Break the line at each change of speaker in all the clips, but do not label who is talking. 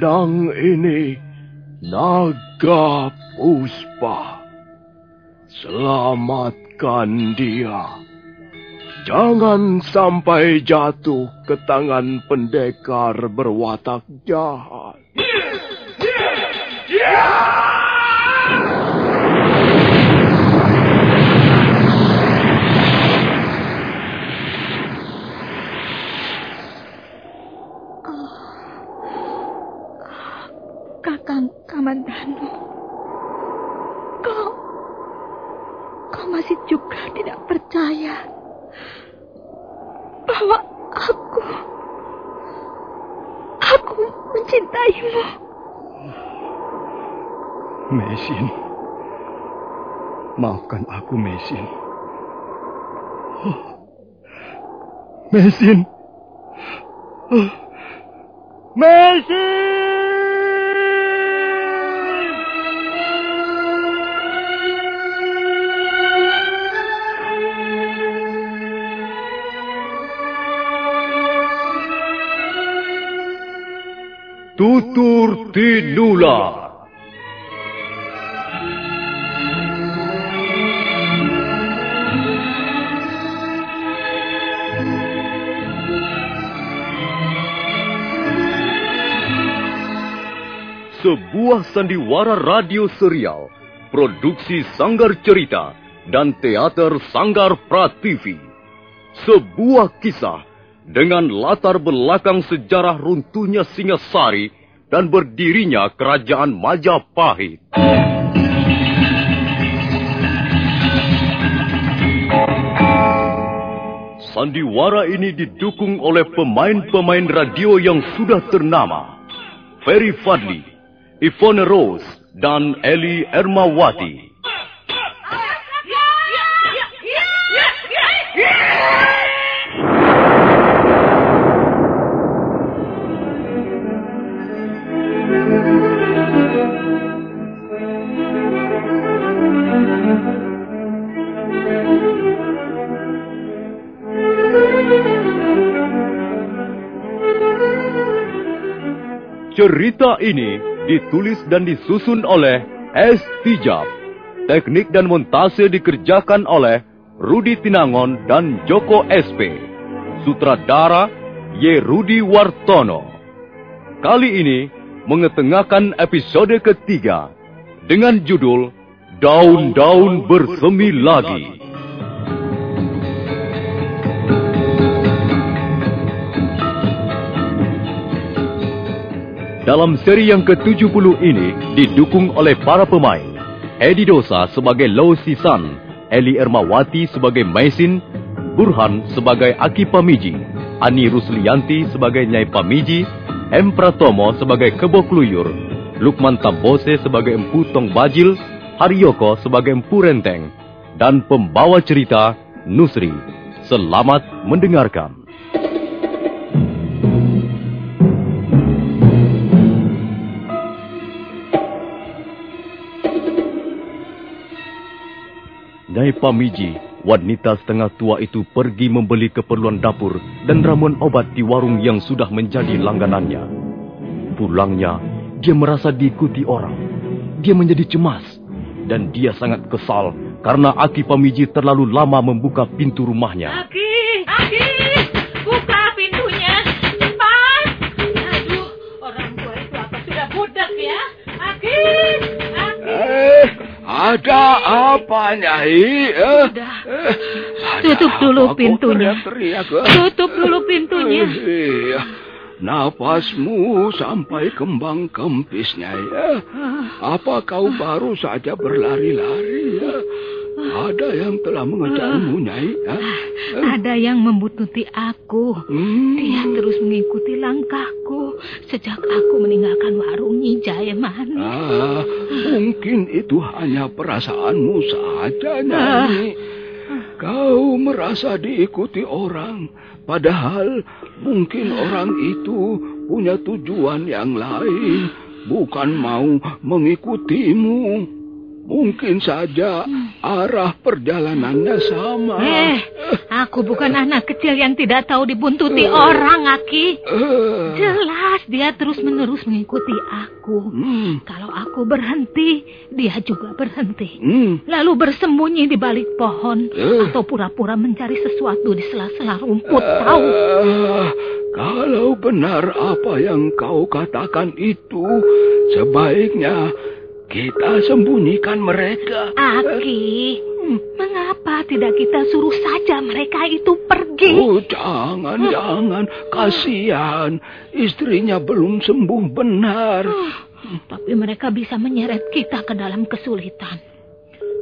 Pedang ini Naga Puspa. Selamatkan dia. Jangan sampai jatuh ke tangan pendekar berwatak jahat.
Kakang Kamandanu, kau, kau masih juga tidak percaya bahwa aku, aku mencintaimu.
Mesin. Maafkan aku, Mesin. Mesin. Mesin! Tutur Tinular. Sebuah sandiwara radio serial, produksi Sanggar Cerita dan Teater Sanggar Prativi. Sebuah kisah dengan latar belakang sejarah runtuhnya Singasari dan berdirinya Kerajaan Majapahit. Sandiwara ini didukung oleh pemain-pemain radio yang sudah ternama. Ferry Fadli, Ivone Rose, dan Eli Ermawati. Cerita ini ditulis dan disusun oleh S. Tijab. Teknik dan montase dikerjakan oleh Rudi Tinangon dan Joko SP. Sutradara Y. Rudi Wartono. Kali ini mengetengahkan episode ketiga dengan judul Daun-daun bersemi lagi. Dalam seri yang ke-70 ini didukung oleh para pemain. Edi Dosa sebagai Lo Sisan, Eli Ermawati sebagai Maisin, Burhan sebagai Aki Pamiji, Ani Ruslianti sebagai Nyai Pamiji, M. Pratomo sebagai Kebo Kluyur, Lukman Tambose sebagai Empu Tong Bajil, Haryoko sebagai Empu Renteng, dan pembawa cerita Nusri. Selamat mendengarkan. Nyai Pamiji, wanita setengah tua itu pergi membeli keperluan dapur dan ramuan obat di warung yang sudah menjadi langganannya. Pulangnya, dia merasa diikuti orang. Dia menjadi cemas dan dia sangat kesal karena Aki Pamiji terlalu lama membuka pintu rumahnya.
Aki,
ada apa, Nyai? Eh,
Sudah. Tutup dulu pintunya.
Eh?
Tutup dulu pintunya.
Iya. Napasmu sampai kembang kempis, Nyai. eh? Apa kau baru saja berlari-lari? ya? Ada yang telah mengejarmu, Nyai. eh?
Ada yang membututi aku.
Hmm.
Dia terus mengikuti langkahku sejak aku meninggalkan warung Nyi Jayaman.
Ah, mungkin itu hanya perasaanmu saja, Nyai. Kau merasa diikuti orang, padahal mungkin orang itu punya tujuan yang lain, bukan mau mengikutimu.
Mungkin saja arah perjalanannya sama.
Eh, aku bukan anak kecil yang tidak tahu dibuntuti orang, Aki.
Eh,
Jelas dia terus-menerus mengikuti aku.
hmm,
Kalau aku berhenti, dia juga berhenti.
hmm.
Lalu bersembunyi di balik pohon
Eh.
atau pura-pura mencari sesuatu di sela-sela rumput, tahu?
Ah, kalau benar apa yang kau katakan itu, sebaiknya kita sembunyikan mereka.
Aki, mengapa tidak kita suruh saja mereka itu pergi?
Oh, jangan, jangan. Kasihan. Istrinya belum sembuh benar.
Tapi mereka bisa menyeret kita ke dalam kesulitan.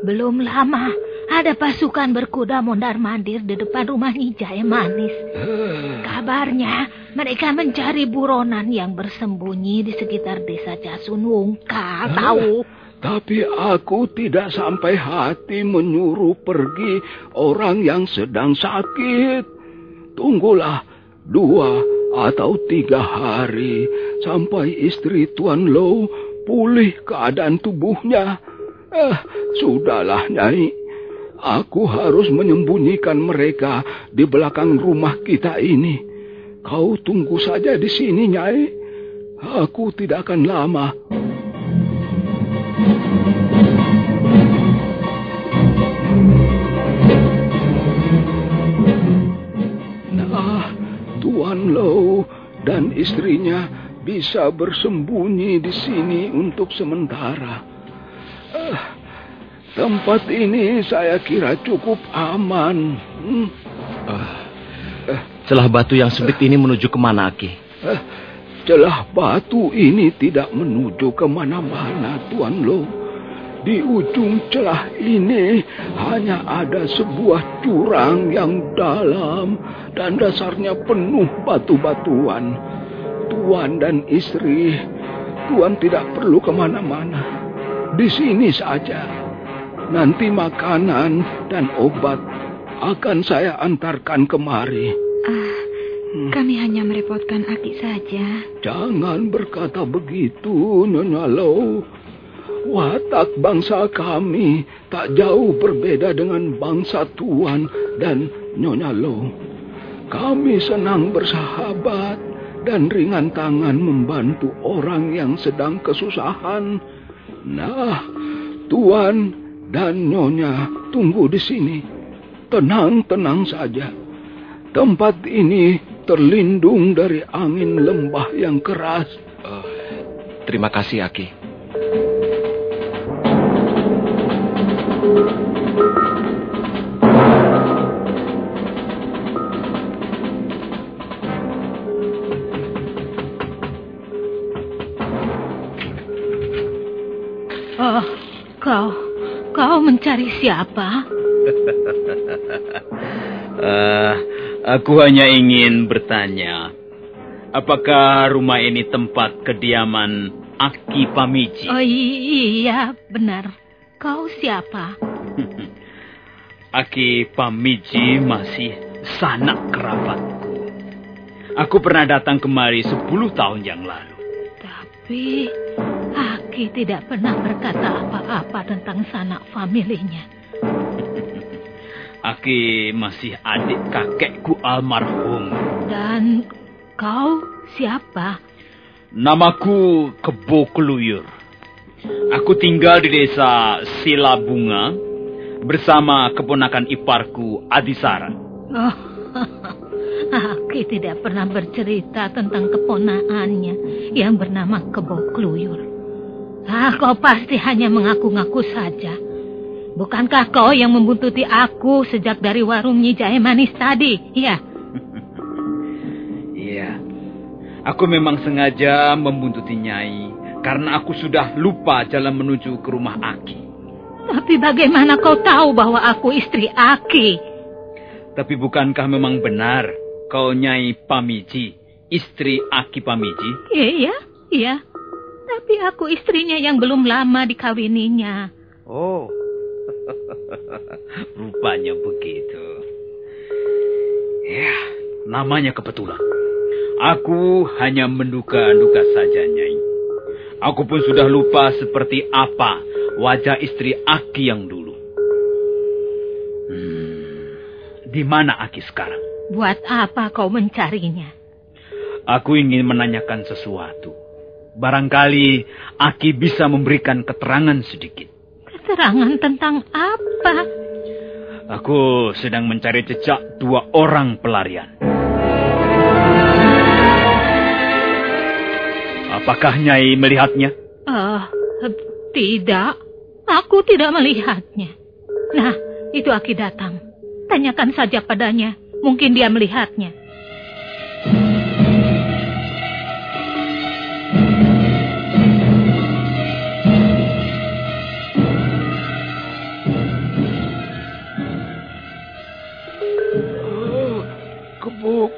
Belum lama, ada pasukan berkuda mondar-mandir di depan rumah Nijaya Manis.
Eh,
Kabarnya, mereka mencari buronan yang bersembunyi di sekitar desa Casunungka, tahu?
Tapi aku tidak sampai hati menyuruh pergi orang yang sedang sakit. Tunggulah dua atau tiga hari sampai istri Tuan Lo pulih keadaan tubuhnya. Eh, sudahlah, Nyai. Aku harus menyembunyikan mereka di belakang rumah kita ini. Kau tunggu saja di sini, Nyai. Aku tidak akan lama. Nah, Tuan Low dan istrinya bisa bersembunyi di sini untuk sementara. Eh, tempat ini saya kira cukup aman. Hmm,
Celah batu yang sempit ini menuju ke mana, Aki?
eh, celah batu ini tidak menuju ke mana-mana, Tuan Low. Di ujung celah ini hanya ada sebuah jurang yang dalam dan dasarnya penuh batu-batuan. Tuan dan istri, Tuan tidak perlu ke mana-mana. Di sini saja. Nanti makanan dan obat akan saya antarkan kemari.
Ah, kami hanya merepotkan Aki saja.
Jangan berkata begitu, Nyonya Low. Watak bangsa kami tak jauh berbeda dengan bangsa Tuan dan Nyonya Low. Kami senang bersahabat dan ringan tangan membantu orang yang sedang kesusahan. Nah, Tuan dan Nyonya tunggu di sini. Tenang-tenang saja. Tempat ini terlindung dari angin lembah yang keras.
Terima kasih, Aki.
Oh, kau mencari siapa?
Eh, aku hanya ingin bertanya, apakah rumah ini tempat kediaman Aki Pamiji?
Oh iya, benar. Kau siapa?
Aki Pamiji masih sanak kerabatku. Aku pernah datang kemari 10 tahun yang lalu.
Tapi Aki tidak pernah berkata apa-apa tentang sanak familinya.
Aki masih adik kakekku almarhum.
Dan kau siapa?
Namaku Kebo Keluyur. Aku tinggal di desa Silabunga bersama keponakan iparku Adisara.
Oh, Aki tidak pernah bercerita tentang keponaannya yang bernama Kebo Kluyur. Ah, kau pasti hanya mengaku-ngaku saja. Bukankah kau yang membuntuti aku sejak dari warung Nyi Jahe Manis tadi? Iya.
Iya, aku memang sengaja membuntuti Nyai karena aku sudah lupa jalan menuju ke rumah Aki.
Tapi bagaimana kau tahu bahwa aku istri Aki?
Tapi bukankah memang benar kau Nyai Pamiji, istri Aki Pamiji?
Iya, iya. Tapi aku istrinya yang belum lama dikawininya.
Oh, rupanya begitu. Ya, namanya kebetulan. Aku hanya menduga-duga saja, Nyai. Aku pun sudah lupa seperti apa wajah istri Aki yang dulu. Hmm, di mana Aki sekarang?
Buat apa kau mencarinya?
Aku ingin menanyakan sesuatu. Barangkali Aki bisa memberikan keterangan sedikit.
Keterangan tentang apa?
Aku sedang mencari jejak dua orang pelarian. Apakah Nyai melihatnya?
Uh, tidak, aku tidak melihatnya. Nah, itu Aki datang. Tanyakan saja padanya, mungkin dia melihatnya.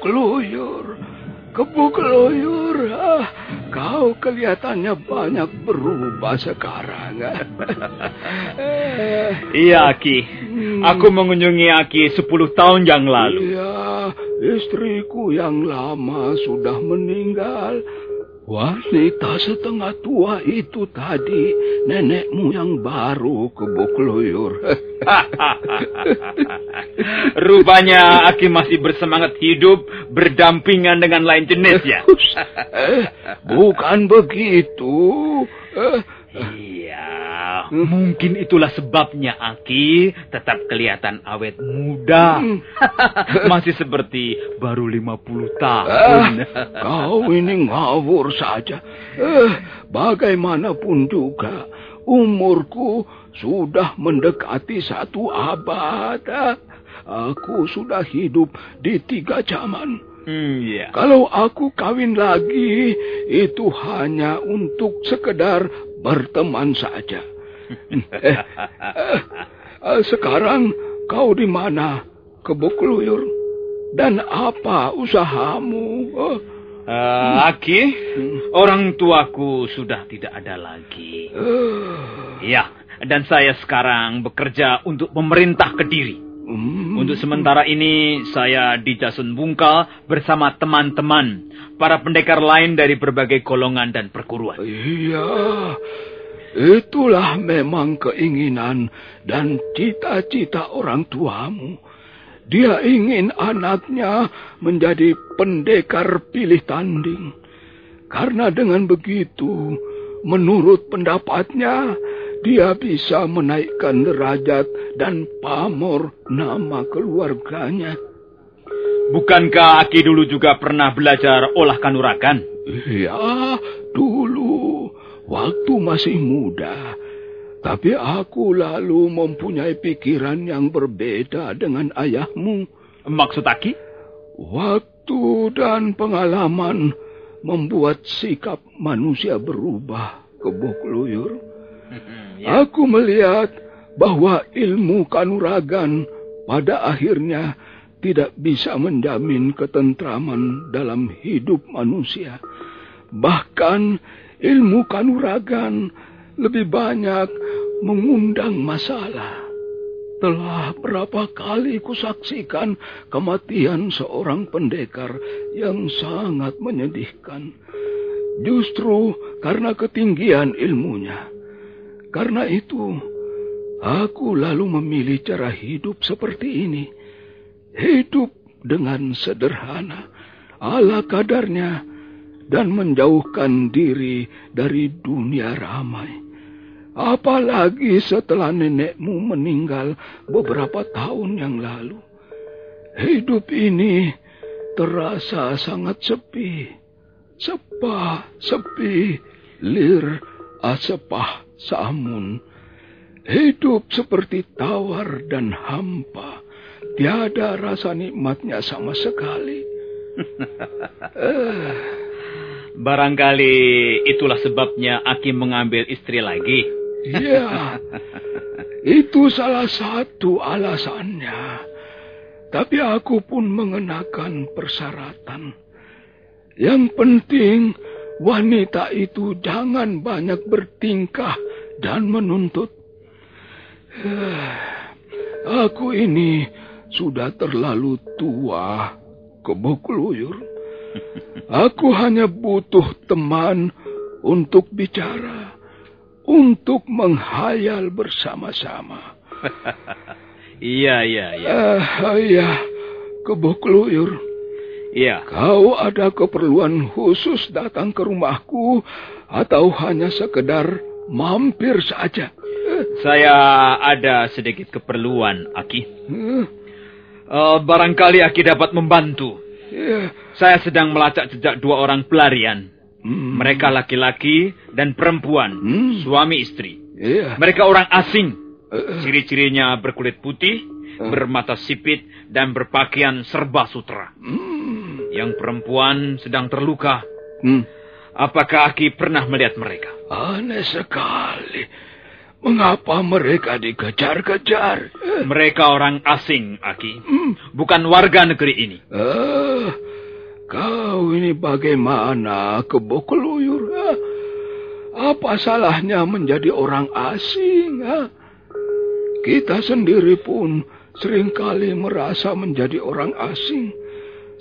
Keluyur, kebu keluyur. Ah, kau kelihatannya banyak berubah sekarang.
iya, Aki. Hmm. Aku mengunjungi Aki 10 tahun yang lalu.
Iya, istriku yang lama sudah meninggal. Wanita setengah tua itu tadi nenekmu yang baru ke Bukluyur.
Rupanya Aki masih bersemangat hidup berdampingan dengan lain jenis ya.
bukan begitu.
Eh, Mungkin itulah sebabnya Aki tetap kelihatan awet muda. Hmm. Masih seperti baru 50 tahun.
Eh, kau ini ngawur saja. Eh, bagaimanapun juga, umurku sudah mendekati satu abad. Aku sudah hidup di tiga zaman. Hmm, yeah. Kalau aku kawin lagi, itu hanya untuk sekedar berteman saja. eh, sekarang kau di mana, Kebukluyur? Dan apa usahamu?
Uh, Aki, hmm. orang tuaku sudah tidak ada lagi. Uh. Ya, dan saya sekarang bekerja untuk pemerintah Kediri. Hmm. Untuk sementara ini saya di Jasun Bungkal bersama teman-teman para pendekar lain dari berbagai golongan dan perguruan.
Iya, itulah memang keinginan dan cita-cita orang tuamu. Dia ingin anaknya menjadi pendekar pilih tanding. Karena dengan begitu, menurut pendapatnya, dia bisa menaikkan derajat dan pamor nama keluarganya.
Bukankah Aki dulu juga pernah belajar olah kanuragan?
Ya, dulu. Waktu masih muda. Tapi aku lalu mempunyai pikiran yang berbeda dengan ayahmu.
Maksud Aki?
Waktu dan pengalaman membuat sikap manusia berubah, kebuk luyur. ya. Aku melihat bahwa ilmu kanuragan pada akhirnya tidak bisa menjamin ketentraman dalam hidup manusia. Bahkan ilmu kanuragan lebih banyak mengundang masalah. Telah berapa kali kusaksikan kematian seorang pendekar yang sangat menyedihkan. Justru karena ketinggian ilmunya. Karena itu, aku lalu memilih cara hidup seperti ini hidup dengan sederhana, ala kadarnya, dan menjauhkan diri dari dunia ramai. Apalagi setelah nenekmu meninggal beberapa tahun yang lalu. Hidup ini terasa sangat sepi. Sepah, sepi, lir, asepah, samun. Hidup seperti tawar dan hampa Tiada rasa nikmatnya sama sekali.
Barangkali itulah sebabnya Aki mengambil istri lagi.
Ya, itu salah satu alasannya. Tapi aku pun mengenakan persyaratan. Yang penting, wanita itu jangan banyak bertingkah dan menuntut. Aku ini sudah terlalu tua, kebukluyur. Aku hanya butuh teman untuk bicara. untuk menghayal bersama-sama.
iya, iya, iya.
Uh, iya, Kebokluyur.
Iya.
Kau ada keperluan khusus datang ke rumahku atau hanya sekedar mampir saja?
Saya ada sedikit keperluan, Aki. Uh, barangkali Aki dapat membantu. Saya sedang melacak jejak dua orang pelarian. Hmm. Mereka laki-laki dan perempuan, hmm. suami istri.
Yeah.
Mereka orang asing. Uh. Ciri-cirinya berkulit putih, uh. bermata sipit, dan berpakaian serba sutra.
Hmm.
Yang perempuan sedang terluka.
Hmm.
Apakah Aki pernah melihat mereka?
Aneh sekali. Mengapa mereka dikejar-kejar?
Mereka orang asing, Aki. Hmm. Bukan warga negeri ini.
Uh, kau ini bagaimana kebokeluyur? Uh, apa salahnya menjadi orang asing? Uh? Kita sendiri pun sering kali merasa menjadi orang asing.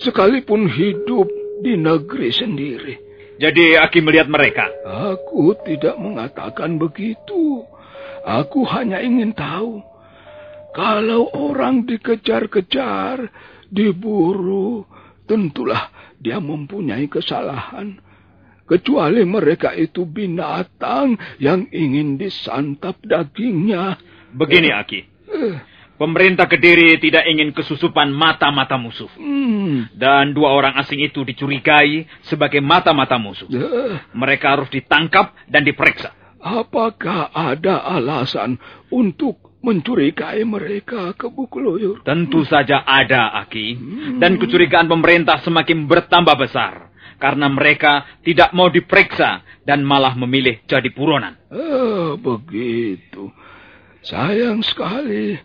Sekalipun hidup di negeri sendiri.
Jadi Aki melihat mereka?
Aku tidak mengatakan begitu. Aku hanya ingin tahu, kalau orang dikejar-kejar, diburu, tentulah dia mempunyai kesalahan. Kecuali mereka itu binatang yang ingin disantap dagingnya.
Begini, Aki. Pemerintah Kediri tidak ingin kesusupan mata-mata musuh.
Hmm.
Dan dua orang asing itu dicurigai sebagai mata-mata musuh. Mereka harus ditangkap dan diperiksa.
Apakah ada alasan untuk mencurigai mereka ke Bukloyur?
Tentu saja ada, Aki. Dan kecurigaan pemerintah semakin bertambah besar. Karena mereka tidak mau diperiksa dan malah memilih jadi buronan.
Ah, begitu. Sayang sekali.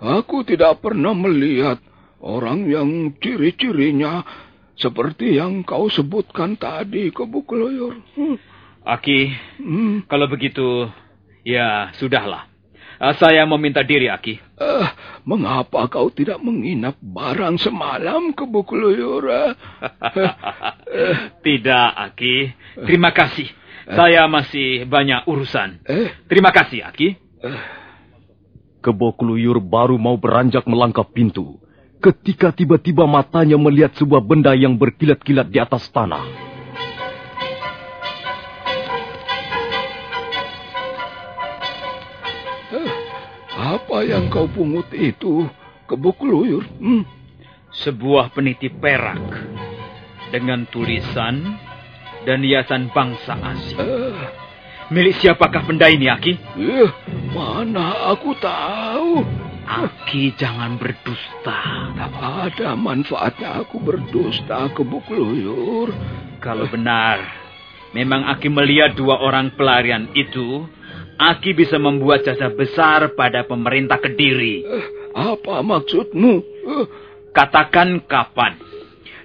Aku tidak pernah melihat orang yang ciri-cirinya seperti yang kau sebutkan tadi ke Bukloyor. Hmm.
Aki, hmm. kalau begitu, ya sudahlah. Uh, saya meminta diri, Aki.
Uh, mengapa kau tidak menginap barang semalam ke Bukuluyur? Uh?
tidak, Aki. Terima kasih. Saya masih banyak urusan. Terima kasih, Aki.
Kebo Keluyur baru mau beranjak melangkah pintu. Ketika tiba-tiba matanya melihat sebuah benda yang berkilat-kilat di atas tanah.
Apa yang kau pungut itu, kebukluyur? Hmm?
Sebuah peniti perak dengan tulisan dan hiasan bangsa asing. Uh, Milik siapakah benda ini, Aki?
Uh, mana aku tahu.
Aki jangan berdusta.
Tak ada manfaatnya aku berdusta ke Bukluyur.
Kalau benar, memang Aki melihat dua orang pelarian itu Aki bisa membuat jasa besar pada pemerintah Kediri.
Uh, apa maksudmu?
Uh. Katakan kapan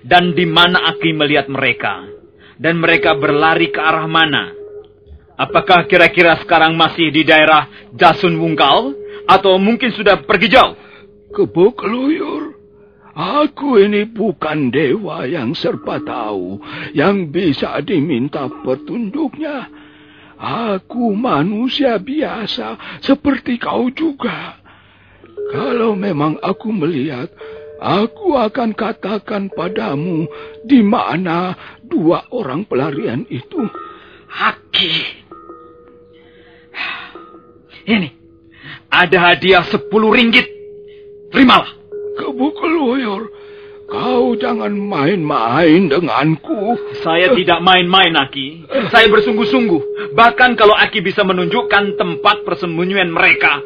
dan di mana Aki melihat mereka dan mereka berlari ke arah mana? Apakah kira-kira sekarang masih di daerah Jasun Wungkal atau mungkin sudah pergi jauh?
Kebuk luyur. Aku ini bukan dewa yang serba tahu, yang bisa diminta petunjuknya. Aku manusia biasa seperti kau juga. Kalau memang aku melihat, aku akan katakan padamu di mana dua orang pelarian itu.
Haki. Ini, ada hadiah sepuluh ringgit. Terimalah.
Kebukeloyor, Kau jangan main-main denganku.
Saya tidak main-main, Aki. Saya bersungguh-sungguh. Bahkan kalau Aki bisa menunjukkan tempat persembunyian mereka.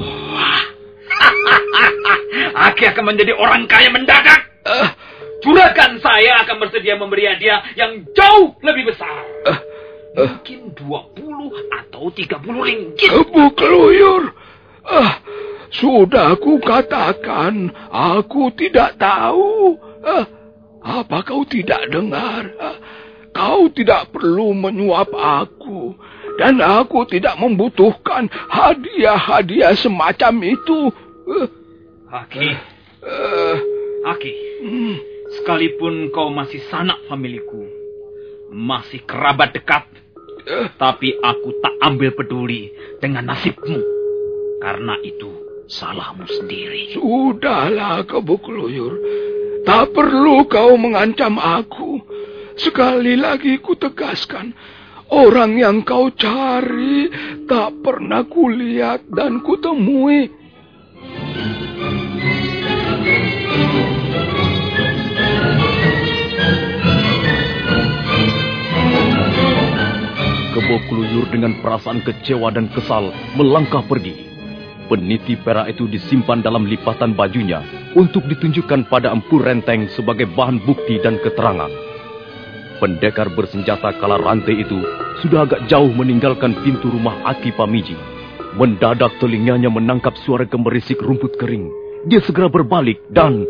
Wah. Aki akan menjadi orang kaya mendadak. Juragan saya akan bersedia memberi hadiah yang jauh lebih besar. Mungkin 20 atau 30 ringgit.
Kebu keluyur. Ah, sudah aku katakan, aku tidak tahu. Ah, apa kau tidak dengar? Ah, kau tidak perlu menyuap aku. Dan aku tidak membutuhkan hadiah-hadiah semacam itu.
Aki. Uh, Aki. Hmm. Sekalipun kau masih sanak familiku. Masih kerabat dekat. Tapi aku tak ambil peduli dengan nasibmu. Karena itu salahmu sendiri.
Sudahlah, Kebo Keluyur. Tak perlu kau mengancam aku. Sekali lagi ku tegaskan, orang yang kau cari tak pernah kulihat dan kutemui.
Kebo Keluyur dengan perasaan kecewa dan kesal melangkah pergi. Peniti perak itu disimpan dalam lipatan bajunya untuk ditunjukkan pada Empu Renteng sebagai bahan bukti dan keterangan. Pendekar bersenjata kala rantai itu sudah agak jauh meninggalkan pintu rumah Aki Pamiji. Mendadak telinganya menangkap suara gemerisik rumput kering. Dia segera berbalik dan...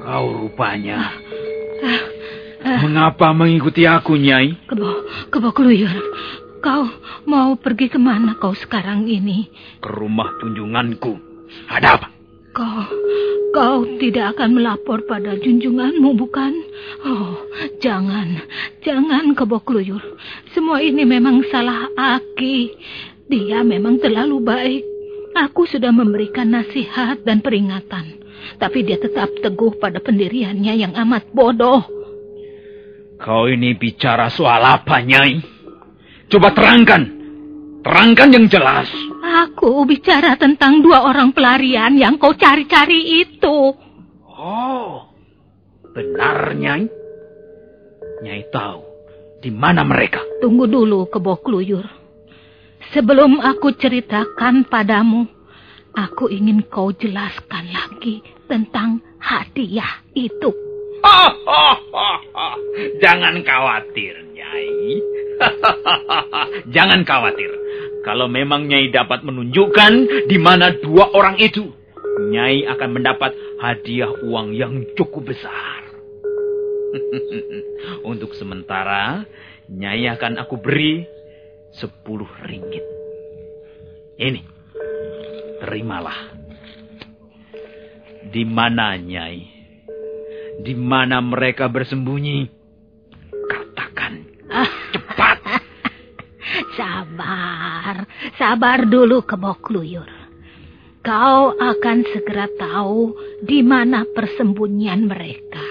Kau rupanya. Mengapa mengikuti aku, Nyai?
Kebo, kebo keluyur. Kau mau pergi ke mana kau sekarang ini?
Ke rumah tunjunganku. Ada apa?
Kau, kau tidak akan melapor pada junjunganmu, bukan? Oh, jangan, jangan kebo keluyur. Semua ini memang salah Aki. Dia memang terlalu baik. Aku sudah memberikan nasihat dan peringatan. Tapi dia tetap teguh pada pendiriannya yang amat bodoh.
Kau ini bicara soal apa, Nyai? Coba terangkan. Terangkan yang jelas.
Aku bicara tentang dua orang pelarian yang kau cari-cari itu.
Oh, benar, Nyai? Nyai tahu di mana mereka?
Tunggu dulu, Kebo Kluyur. Sebelum aku ceritakan padamu, aku ingin kau jelaskan lagi tentang hadiah itu.
Jangan khawatir, Nyai. Jangan khawatir. Kalau memang Nyai dapat menunjukkan di mana dua orang itu, Nyai akan mendapat hadiah uang yang cukup besar. Untuk sementara, Nyai akan aku beri sepuluh ringgit. Ini, terimalah. Di mana, Nyai? Di mana mereka bersembunyi? Katakan. Cepat.
Sabar, sabar dulu Kebok Luyur. Kau akan segera tahu di mana persembunyian mereka.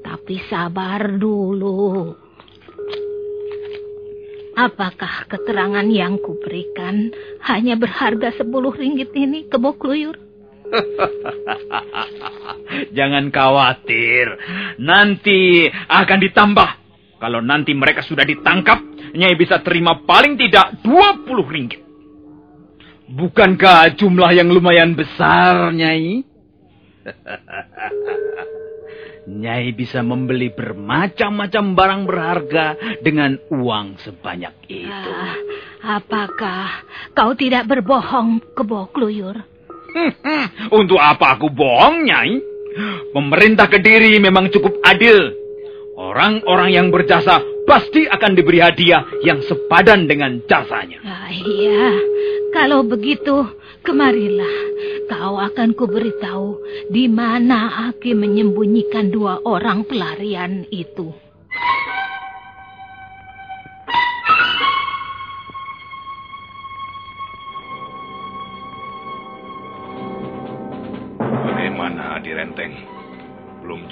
Tapi sabar dulu. Apakah keterangan yang kuberikan hanya berharga sepuluh ringgit ini, Kebok Luyur?
Jangan khawatir. Nanti akan ditambah. Kalau nanti mereka sudah ditangkap, Nyai bisa terima paling tidak 20 ringgit. Bukankah jumlah yang lumayan besar, Nyai? Nyai bisa membeli bermacam-macam barang berharga dengan uang sebanyak itu.
Ah, apakah kau tidak berbohong, Kebok Luyur?
Untuk apa aku bohong, Nyai? Pemerintah Kediri memang cukup adil. Orang-orang yang berjasa pasti akan diberi hadiah yang sepadan dengan jasanya.
Ah, iya, kalau begitu, kemarilah. Kau akan kuberitahu di mana Aki menyembunyikan dua orang pelarian itu.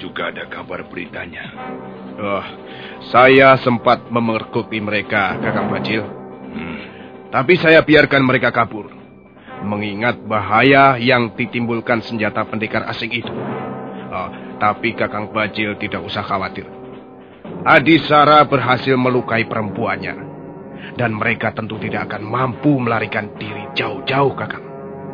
Juga ada kabar beritanya.
Oh, saya sempat memergoki mereka, Kakang Bajil.
Hmm.
Tapi saya biarkan mereka kabur. Mengingat bahaya yang ditimbulkan senjata pendekar asing itu. Oh, tapi Kakang Bajil tidak usah khawatir. Adisara berhasil melukai perempuannya. Dan mereka tentu tidak akan mampu melarikan diri jauh-jauh, Kakang.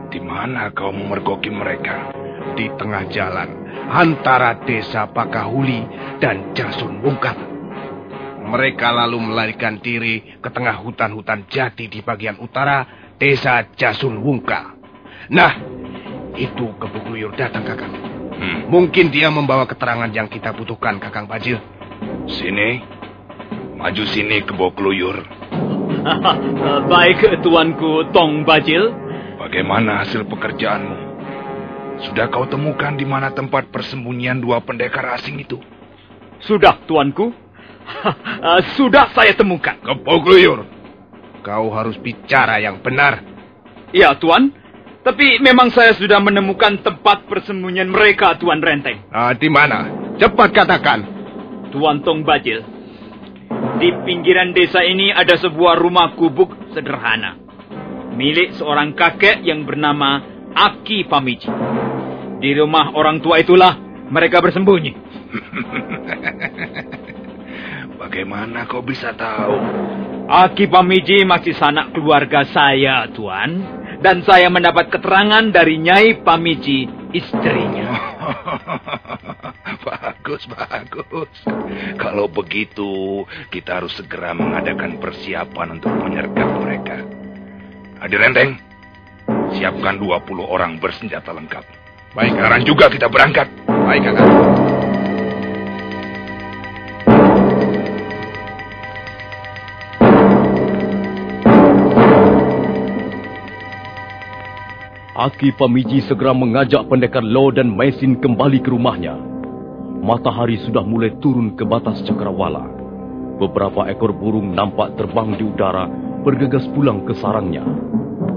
Di mana kau memergoki mereka?
Di tengah jalan antara desa Pakahuli dan Jasun Wungkal. Mereka lalu melarikan diri ke tengah hutan-hutan jati di bagian utara desa Jasun Wungkal. Nah, itu Kebuguyur datang, Kakang.
Hmm.
Mungkin dia membawa keterangan yang kita butuhkan, Kakang Bajil.
Sini. Maju sini ke Bokluyur.
Baik, tuanku Tong Bajil.
Bagaimana hasil pekerjaanmu? Sudah kau temukan di mana tempat persembunyian dua pendekar asing itu?
Sudah, tuanku. Uh, sudah saya temukan.
Kepogluyur, kau harus bicara yang benar.
Iya, tuan. Tapi memang saya sudah menemukan tempat persembunyian mereka, Tuan Renteng.
Ah, di mana? Cepat katakan.
Tuan Tong Bajil. Di pinggiran desa ini ada sebuah rumah gubuk sederhana. Milik seorang kakek yang bernama Aki Pamiji. Di rumah orang tua itulah mereka bersembunyi.
Bagaimana kau bisa tahu?
Aki Pamiji masih sanak keluarga saya, Tuan. Dan saya mendapat keterangan dari Nyai Pamiji, istrinya.
bagus, bagus. Kalau begitu, kita harus segera mengadakan persiapan untuk menyergap mereka. Adi Renteng, siapkan 20 orang bersenjata lengkap. Baik, sekarang juga kita berangkat.
Baik, kakak.
Aki Pamiji segera mengajak pendekar Lo dan Mesin kembali ke rumahnya. Matahari sudah mulai turun ke batas cakrawala. Beberapa ekor burung nampak terbang di udara, bergegas pulang ke sarangnya.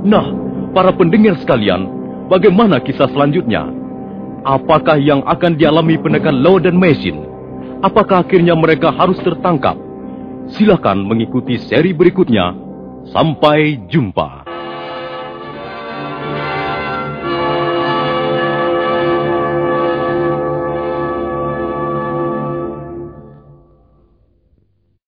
Nah, para pendengar sekalian, bagaimana kisah selanjutnya? Apakah yang akan dialami pendekar Lo dan Mesin? Apakah akhirnya mereka harus tertangkap? Silakan mengikuti seri berikutnya. Sampai jumpa.